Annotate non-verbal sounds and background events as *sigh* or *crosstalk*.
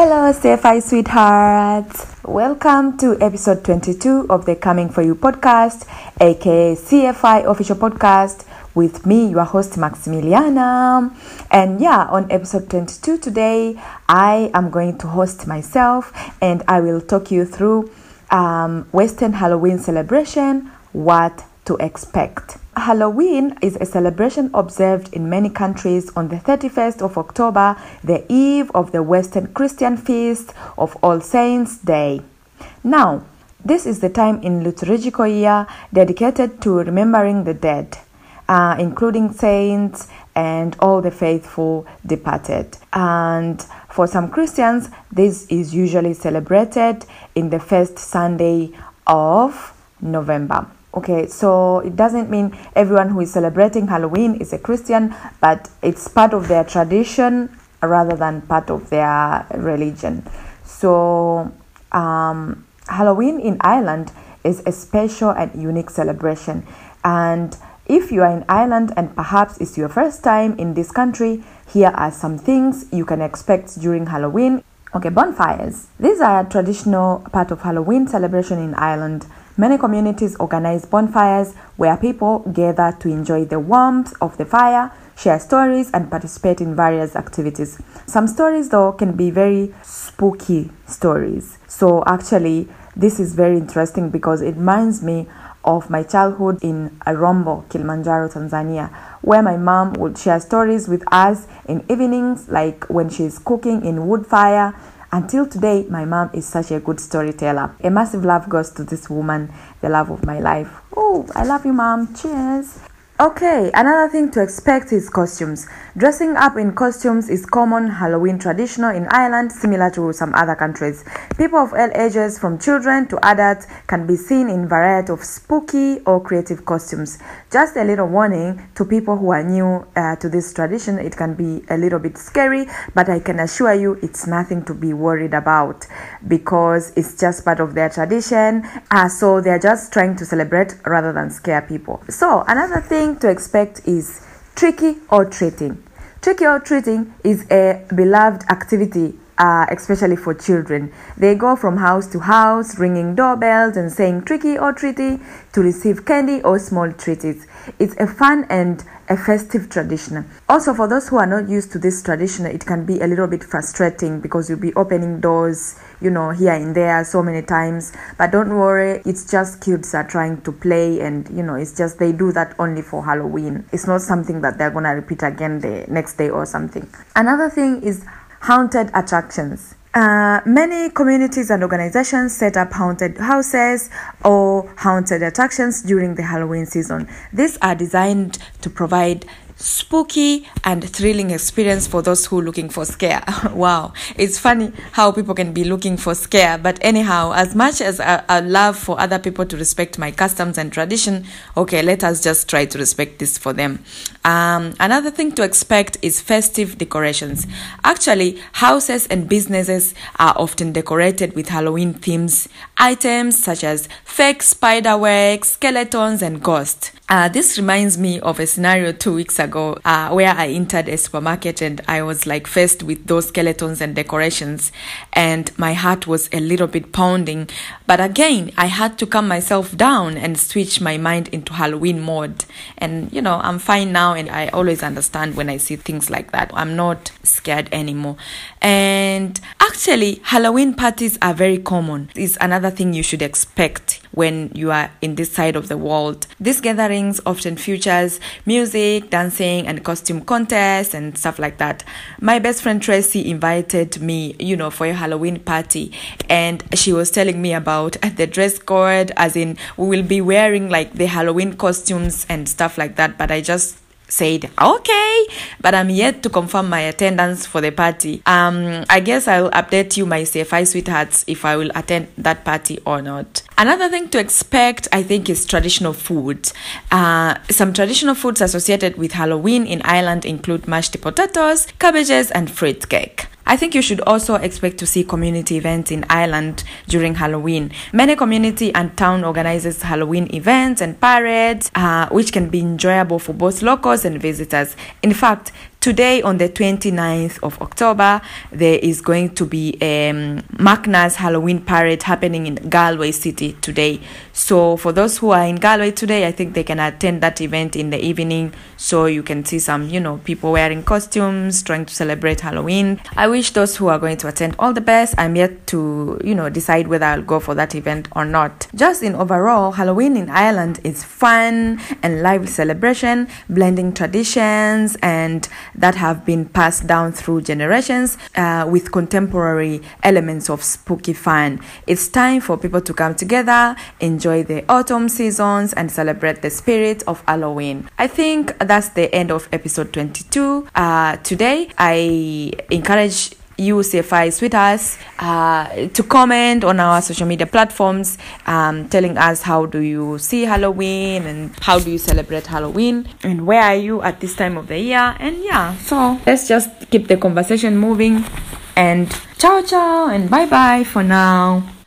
Hello, CFI sweethearts. Welcome to episode 22 of the Coming For You podcast, aka CFI official podcast, with me, your host Maximiliana. And yeah, on episode 22 today, I am going to host myself and I will talk you through um, Western Halloween celebration, what to expect. Halloween is a celebration observed in many countries on the 31st of October, the eve of the Western Christian feast of All Saints' Day. Now, this is the time in liturgical year dedicated to remembering the dead, uh, including saints and all the faithful departed. And for some Christians, this is usually celebrated in the first Sunday of November. Okay, so it doesn't mean everyone who is celebrating Halloween is a Christian, but it's part of their tradition rather than part of their religion. So, um, Halloween in Ireland is a special and unique celebration. And if you are in Ireland and perhaps it's your first time in this country, here are some things you can expect during Halloween. Okay, bonfires. These are a traditional part of Halloween celebration in Ireland. Many communities organize bonfires where people gather to enjoy the warmth of the fire, share stories, and participate in various activities. Some stories, though, can be very spooky stories. So, actually, this is very interesting because it reminds me of my childhood in Arombo, Kilimanjaro, Tanzania, where my mom would share stories with us in evenings, like when she's cooking in wood fire until today, my mom is such a good storyteller. A massive love goes to this woman, the love of my life. Oh, I love you, mom. Cheers. Okay, another thing to expect is costumes. Dressing up in costumes is common Halloween traditional in Ireland, similar to some other countries. People of all ages, from children to adults, can be seen in variety of spooky or creative costumes. Just a little warning to people who are new uh, to this tradition, it can be a little bit scary, but I can assure you it's nothing to be worried about because it's just part of their tradition. Uh, so they're just trying to celebrate rather than scare people. So, another thing thing to expect is tricky or treating. Tricky or treating is a beloved activity uh, especially for children. They go from house to house, ringing doorbells and saying tricky or treaty to receive candy or small treats. It's a fun and a festive tradition. Also, for those who are not used to this tradition, it can be a little bit frustrating because you'll be opening doors you know, here and there so many times. But don't worry, it's just kids are trying to play, and you know, it's just they do that only for Halloween. It's not something that they're gonna repeat again the next day or something. Another thing is haunted attractions. Uh, many communities and organizations set up haunted houses or haunted attractions during the Halloween season. These are designed to provide spooky and thrilling experience for those who are looking for scare. *laughs* wow, it's funny how people can be looking for scare. But anyhow, as much as I, I love for other people to respect my customs and tradition, okay, let us just try to respect this for them. Um, another thing to expect is festive decorations. Actually, houses and businesses are often decorated with Halloween themes, items such as fake spiderwebs, skeletons, and ghosts. Uh, this reminds me of a scenario two weeks ago uh, where I entered a supermarket and I was like faced with those skeletons and decorations, and my heart was a little bit pounding. But again, I had to calm myself down and switch my mind into Halloween mode. And you know, I'm fine now, and I always understand when I see things like that. I'm not scared anymore. And actually, Halloween parties are very common. It's another thing you should expect when you are in this side of the world. These gatherings often features music, dancing, and costume contests and stuff like that. My best friend Tracy invited me, you know, for a Halloween party, and she was telling me about *laughs* the dress code, as in we will be wearing like the Halloween costumes and stuff like that. But I just said okay but i'm yet to confirm my attendance for the party. Um i guess i'll update you my cfi sweethearts if i will attend that party or not. Another thing to expect i think is traditional food. Uh, some traditional foods associated with halloween in ireland include mashed potatoes cabbages and fruit cake I think you should also expect to see community events in Ireland during Halloween. Many community and town organizes Halloween events and parades, uh, which can be enjoyable for both locals and visitors. In fact, today on the 29th of October, there is going to be a um, Macnas Halloween parade happening in Galway City today. So for those who are in Galway today, I think they can attend that event in the evening so you can see some, you know, people wearing costumes trying to celebrate Halloween. I wish those who are going to attend all the best. I'm yet to, you know, decide whether I'll go for that event or not. Just in overall, Halloween in Ireland is fun and lively celebration, blending traditions and that have been passed down through generations uh, with contemporary elements of spooky fun. It's time for people to come together, enjoy the autumn seasons, and celebrate the spirit of Halloween. I think that's the end of episode 22. Uh, today, I encourage you CFI sweethearts uh, to comment on our social media platforms um, telling us how do you see Halloween and how do you celebrate Halloween and where are you at this time of the year. And yeah so let's just keep the conversation moving and ciao ciao and bye bye for now